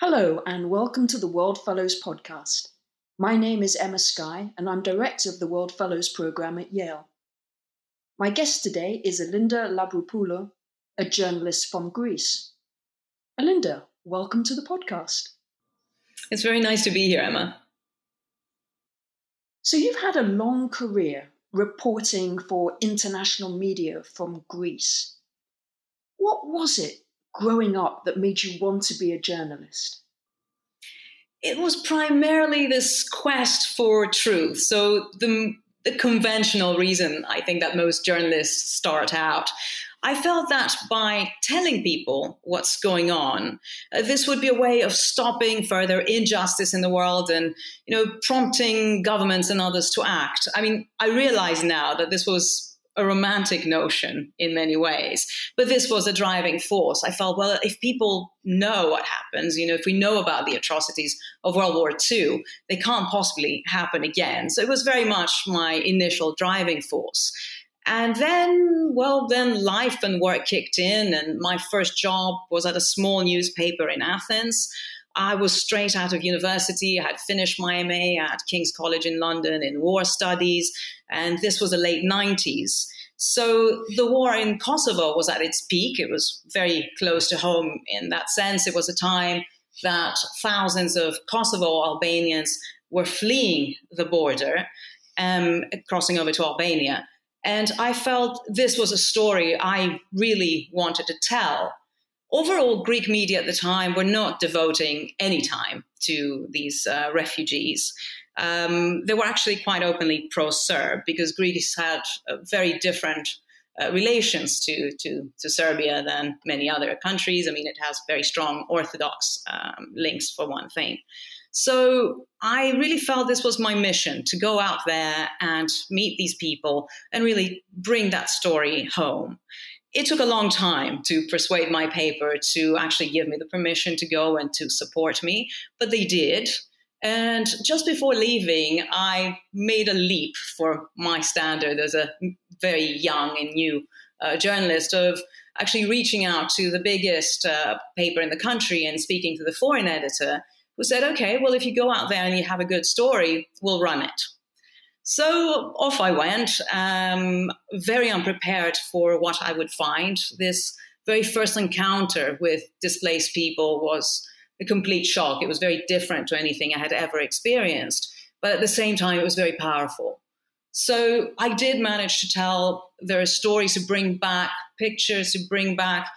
Hello, and welcome to the World Fellows podcast. My name is Emma Sky, and I'm director of the World Fellows program at Yale. My guest today is Elinda Labropoulou, a journalist from Greece. Elinda, welcome to the podcast. It's very nice to be here, Emma. So, you've had a long career reporting for international media from Greece. What was it growing up that made you want to be a journalist? It was primarily this quest for truth. So, the, the conventional reason I think that most journalists start out. I felt that by telling people what's going on, uh, this would be a way of stopping further injustice in the world and, you know, prompting governments and others to act. I mean, I realize now that this was a romantic notion in many ways. But this was a driving force. I felt, well, if people know what happens, you know, if we know about the atrocities of World War II, they can't possibly happen again. So it was very much my initial driving force. And then, well, then life and work kicked in, and my first job was at a small newspaper in Athens. I was straight out of university. I had finished my MA at King's College in London in war studies, and this was the late 90s. So the war in Kosovo was at its peak. It was very close to home in that sense. It was a time that thousands of Kosovo Albanians were fleeing the border, um, crossing over to Albania. And I felt this was a story I really wanted to tell overall, Greek media at the time were not devoting any time to these uh, refugees. Um, they were actually quite openly pro Serb because Greece had very different uh, relations to, to, to, Serbia than many other countries. I mean, it has very strong Orthodox um, links, for one thing. So I really felt this was my mission to go out there and meet these people and really bring that story home it took a long time to persuade my paper to actually give me the permission to go and to support me, but they did. And just before leaving, I made a leap for my standard as a very young and new uh, journalist of actually reaching out to the biggest uh, paper in the country and speaking to the foreign editor who said, okay, well, if you go out there and you have a good story, we'll run it. So off I went, um, very unprepared for what I would find. This very first encounter with displaced people was a complete shock. It was very different to anything I had ever experienced, but at the same time, it was very powerful. So I did manage to tell their stories, to bring back pictures, to bring back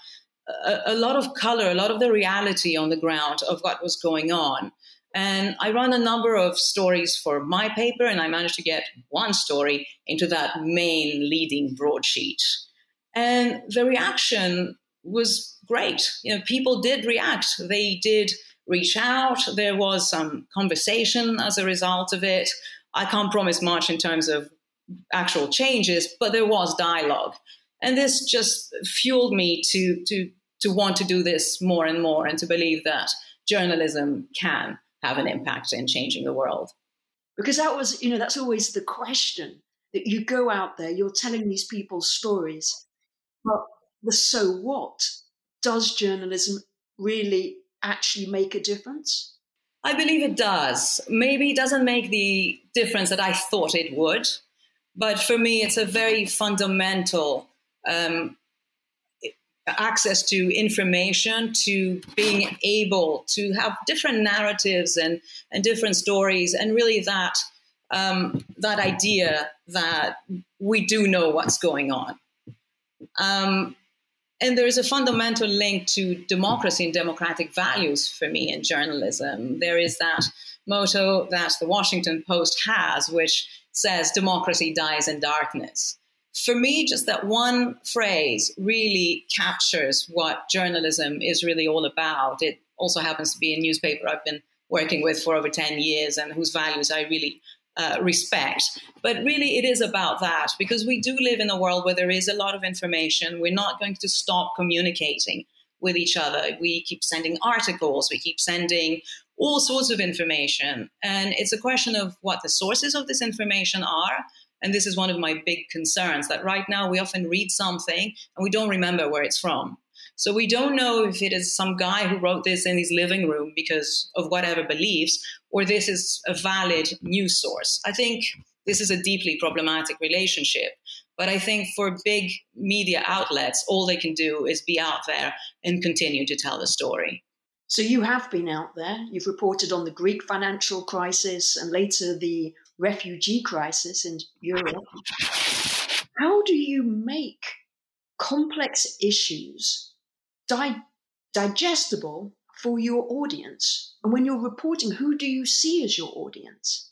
a, a lot of color, a lot of the reality on the ground of what was going on. And I run a number of stories for my paper, and I managed to get one story into that main leading broadsheet. And the reaction was great. You know, people did react. They did reach out. There was some conversation as a result of it. I can't promise much in terms of actual changes, but there was dialogue. And this just fueled me to, to, to want to do this more and more and to believe that journalism can have an impact in changing the world. Because that was, you know, that's always the question that you go out there, you're telling these people's stories, but the so what? Does journalism really actually make a difference? I believe it does. Maybe it doesn't make the difference that I thought it would, but for me, it's a very fundamental um, access to information, to being able to have different narratives and, and different stories, and really that um, that idea that we do know what's going on. Um, and there is a fundamental link to democracy and democratic values for me in journalism. There is that motto that the Washington Post has, which says democracy dies in darkness for me, just that one phrase really captures what journalism is really all about. It also happens to be a newspaper I've been working with for over 10 years and whose values I really uh, respect. But really, it is about that because we do live in a world where there is a lot of information. We're not going to stop communicating with each other. We keep sending articles, we keep sending all sorts of information. And it's a question of what the sources of this information are, and this is one of my big concerns that right now we often read something and we don't remember where it's from. So we don't know if it is some guy who wrote this in his living room because of whatever beliefs, or this is a valid news source. I think this is a deeply problematic relationship. But I think for big media outlets, all they can do is be out there and continue to tell the story. So you have been out there. You've reported on the Greek financial crisis and later the refugee crisis in Europe. How do you make complex issues di- digestible for your audience? And when you're reporting, who do you see as your audience?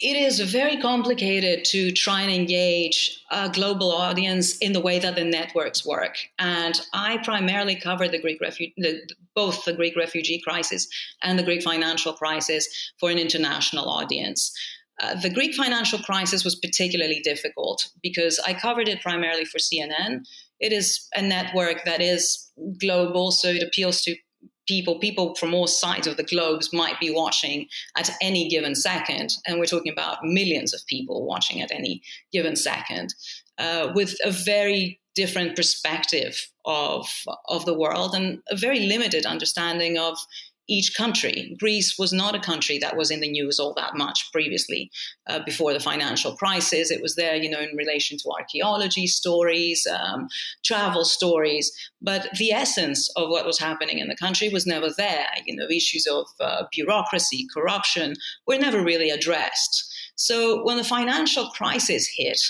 it is very complicated to try and engage a global audience in the way that the networks work. And I primarily cover the Greek refu- the, both the Greek refugee crisis and the Greek financial crisis for an international audience. Uh, the Greek financial crisis was particularly difficult because I covered it primarily for CNN. It is a network that is global, so it appeals to people, people from all sides of the globes might be watching at any given second. And we're talking about millions of people watching at any given second uh, with a very different perspective of, of the world and a very limited understanding of each country. Greece was not a country that was in the news all that much previously uh, before the financial crisis. It was there, you know, in relation to archaeology stories, um, travel stories, but the essence of what was happening in the country was never there. You know, issues of uh, bureaucracy, corruption were never really addressed. So when the financial crisis hit,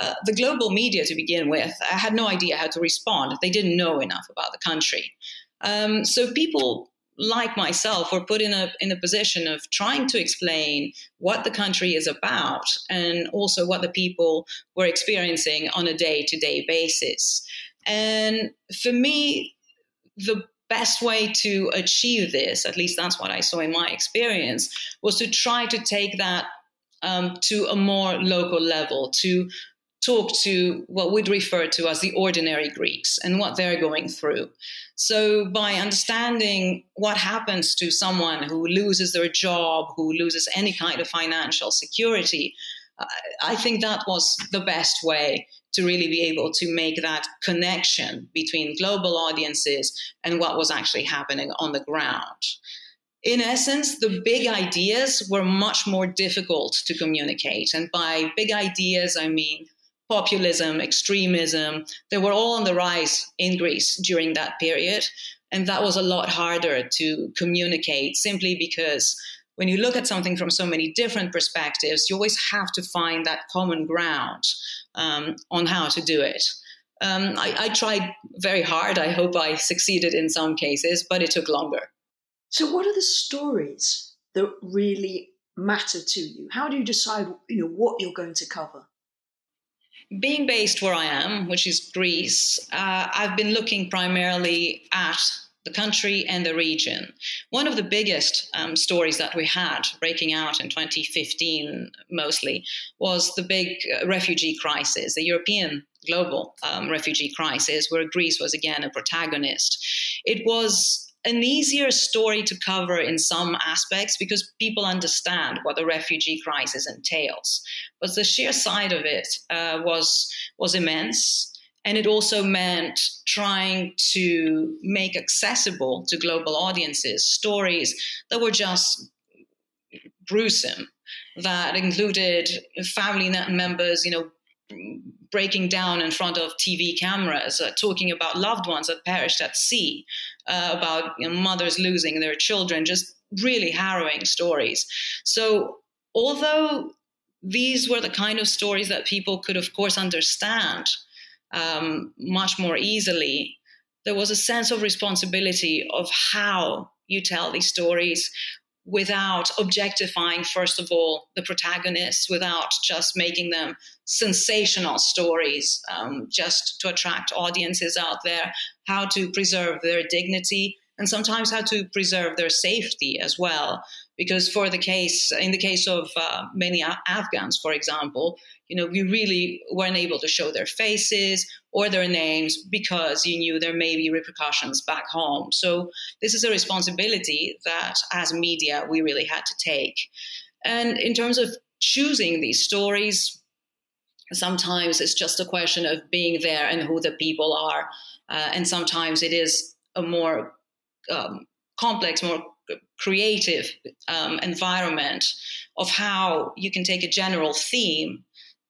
uh, the global media, to begin with, had no idea how to respond. They didn't know enough about the country. Um, so people like myself were put in a in a position of trying to explain what the country is about and also what the people were experiencing on a day-to-day basis. And for me, the best way to achieve this, at least that's what I saw in my experience, was to try to take that um, to a more local level, to talk to what we'd refer to as the ordinary Greeks and what they're going through. So, by understanding what happens to someone who loses their job, who loses any kind of financial security, uh, I think that was the best way to really be able to make that connection between global audiences and what was actually happening on the ground. In essence, the big ideas were much more difficult to communicate. And by big ideas, I mean populism, extremism, they were all on the rise in Greece during that period. And that was a lot harder to communicate simply because when you look at something from so many different perspectives, you always have to find that common ground um, on how to do it. Um, I, I tried very hard. I hope I succeeded in some cases, but it took longer. So, what are the stories that really matter to you? How do you decide, you know, what you're going to cover? Being based where I am, which is Greece, uh, I've been looking primarily at the country and the region. One of the biggest um, stories that we had breaking out in 2015 mostly was the big uh, refugee crisis, the European global um, refugee crisis, where Greece was again a protagonist. It was an easier story to cover in some aspects because people understand what the refugee crisis entails. But the sheer side of it uh, was was immense. And it also meant trying to make accessible to global audiences stories that were just gruesome, that included family members, you know, breaking down in front of TV cameras, uh, talking about loved ones that perished at sea, uh, about you know, mothers losing their children, just really harrowing stories. So, although these were the kind of stories that people could, of course, understand um, much more easily, there was a sense of responsibility of how you tell these stories, without objectifying, first of all, the protagonists, without just making them sensational stories um, just to attract audiences out there, how to preserve their dignity, and sometimes how to preserve their safety as well. Because for the case, in the case of uh, many Afghans, for example, you know, we really weren't able to show their faces or their names because you knew there may be repercussions back home. So this is a responsibility that as media we really had to take. And in terms of choosing these stories, Sometimes it's just a question of being there and who the people are. Uh, and sometimes it is a more um, complex, more creative um, environment of how you can take a general theme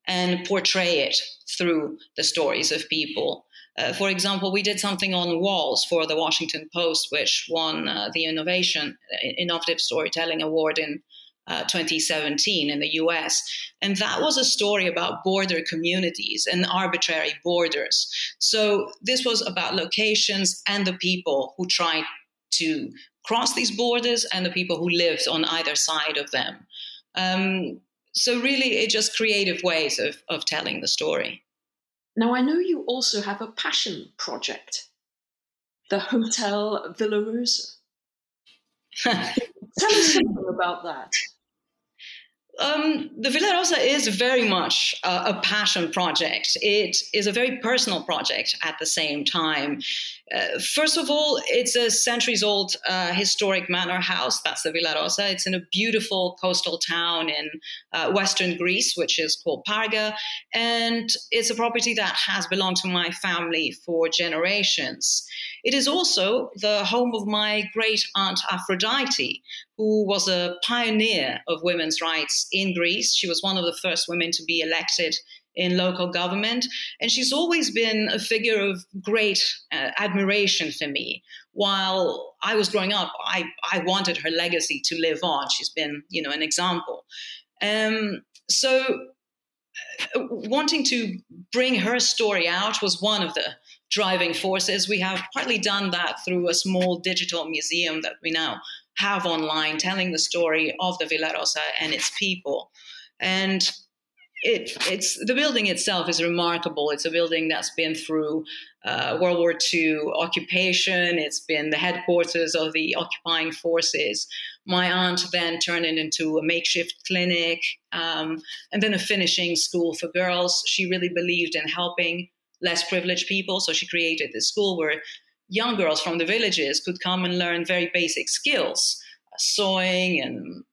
and portray it through the stories of people. Uh, for example, we did something on walls for the Washington Post, which won uh, the Innovation Innovative Storytelling Award in uh, 2017 in the US. And that was a story about border communities and arbitrary borders. So this was about locations and the people who tried to cross these borders and the people who lived on either side of them. Um, so really, it's just creative ways of, of telling the story. Now, I know you also have a passion project, the Hotel Villa Rosa. Tell us something about that. Um, the Villa Rosa is very much a passion project. It is a very personal project at the same time. Uh, first of all, it's a centuries old uh, historic manor house. That's the Villa Rosa. It's in a beautiful coastal town in uh, western Greece, which is called Parga. And it's a property that has belonged to my family for generations. It is also the home of my great aunt Aphrodite, who was a pioneer of women's rights in Greece. She was one of the first women to be elected in local government. And she's always been a figure of great uh, admiration for me. While I was growing up, I, I wanted her legacy to live on. She's been, you know, an example. Um, so uh, wanting to bring her story out was one of the driving forces. We have partly done that through a small digital museum that we now have online telling the story of the Villa Rosa and its people. And it, it's the building itself is remarkable. It's a building that's been through uh, World War II occupation. It's been the headquarters of the occupying forces. My aunt then turned it into a makeshift clinic um, and then a finishing school for girls. She really believed in helping less privileged people, so she created this school where young girls from the villages could come and learn very basic skills, sewing and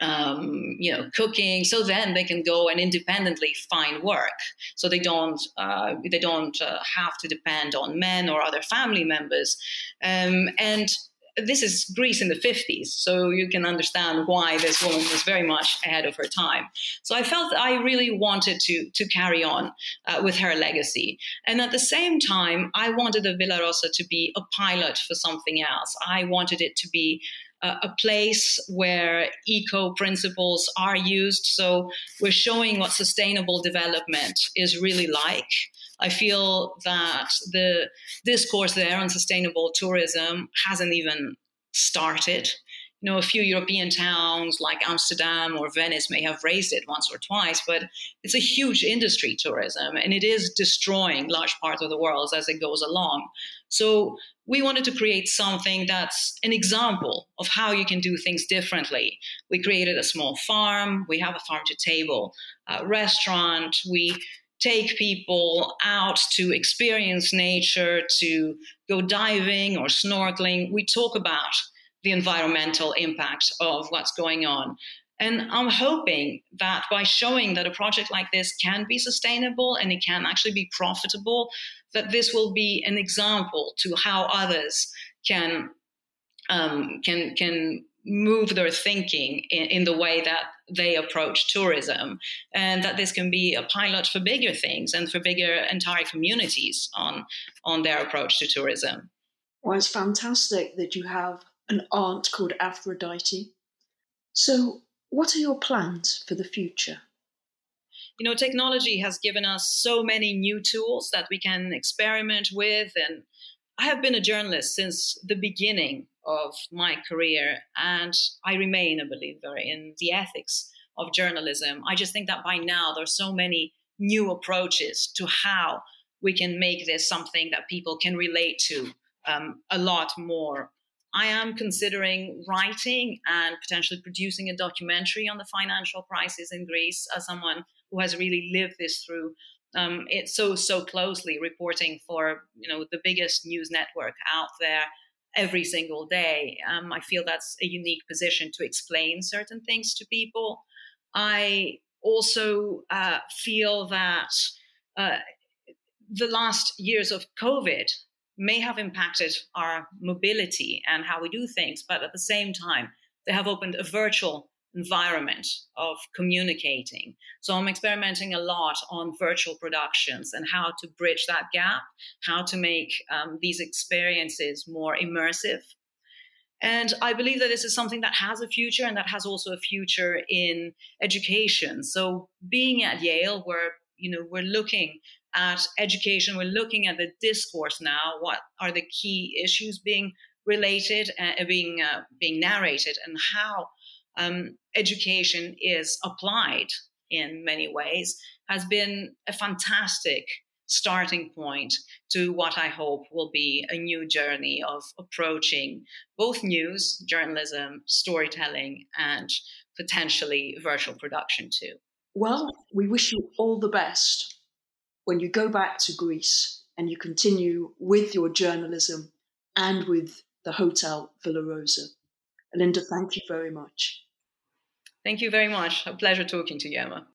um, you know, cooking. So then they can go and independently find work. So they don't uh, they don't uh, have to depend on men or other family members. Um, and this is Greece in the 50s, so you can understand why this woman was very much ahead of her time. So I felt I really wanted to to carry on uh, with her legacy, and at the same time, I wanted the Villa Rosa to be a pilot for something else. I wanted it to be a place where eco principles are used. So we're showing what sustainable development is really like. I feel that the discourse there on sustainable tourism hasn't even started. You know, a few European towns like Amsterdam or Venice may have raised it once or twice, but it's a huge industry, tourism, and it is destroying large parts of the world as it goes along. So we wanted to create something that's an example of how you can do things differently. We created a small farm, we have a farm to table restaurant, we take people out to experience nature, to go diving or snorkeling. We talk about the environmental impact of what's going on. And I'm hoping that by showing that a project like this can be sustainable and it can actually be profitable, that this will be an example to how others can um, can can move their thinking in, in, the way that they approach tourism, and that this can be a pilot for bigger things and for bigger entire communities on on their approach to tourism. Well, it's fantastic that you have an aunt called Aphrodite. So, what are your plans for the future? You know, technology has given us so many new tools that we can experiment with. And I have been a journalist since the beginning of my career, and I remain a believer in the ethics of journalism. I just think that by now there's so many new approaches to how we can make this something that people can relate to um, a lot more I am considering writing and potentially producing a documentary on the financial crisis in Greece as someone who has really lived this through um, it so so closely, reporting for you know the biggest news network out there every single day. Um, I feel that's a unique position to explain certain things to people. I also uh, feel that uh, the last years of COVID may have impacted our mobility and how we do things, but at the same time, they have opened a virtual environment of communicating. So I'm experimenting a lot on virtual productions and how to bridge that gap, how to make um, these experiences more immersive. And I believe that this is something that has a future and that has also a future in education. So being at Yale, where you know we're looking at education, we're looking at the discourse now. What are the key issues being related, uh, being uh, being narrated, and how um, education is applied in many ways has been a fantastic starting point to what I hope will be a new journey of approaching both news, journalism, storytelling, and potentially virtual production too. Well, we wish you all the best when you go back to Greece and you continue with your journalism and with the Hotel Villa Rosa. Linda, thank you very much. Thank you very much. A pleasure talking to you, Emma.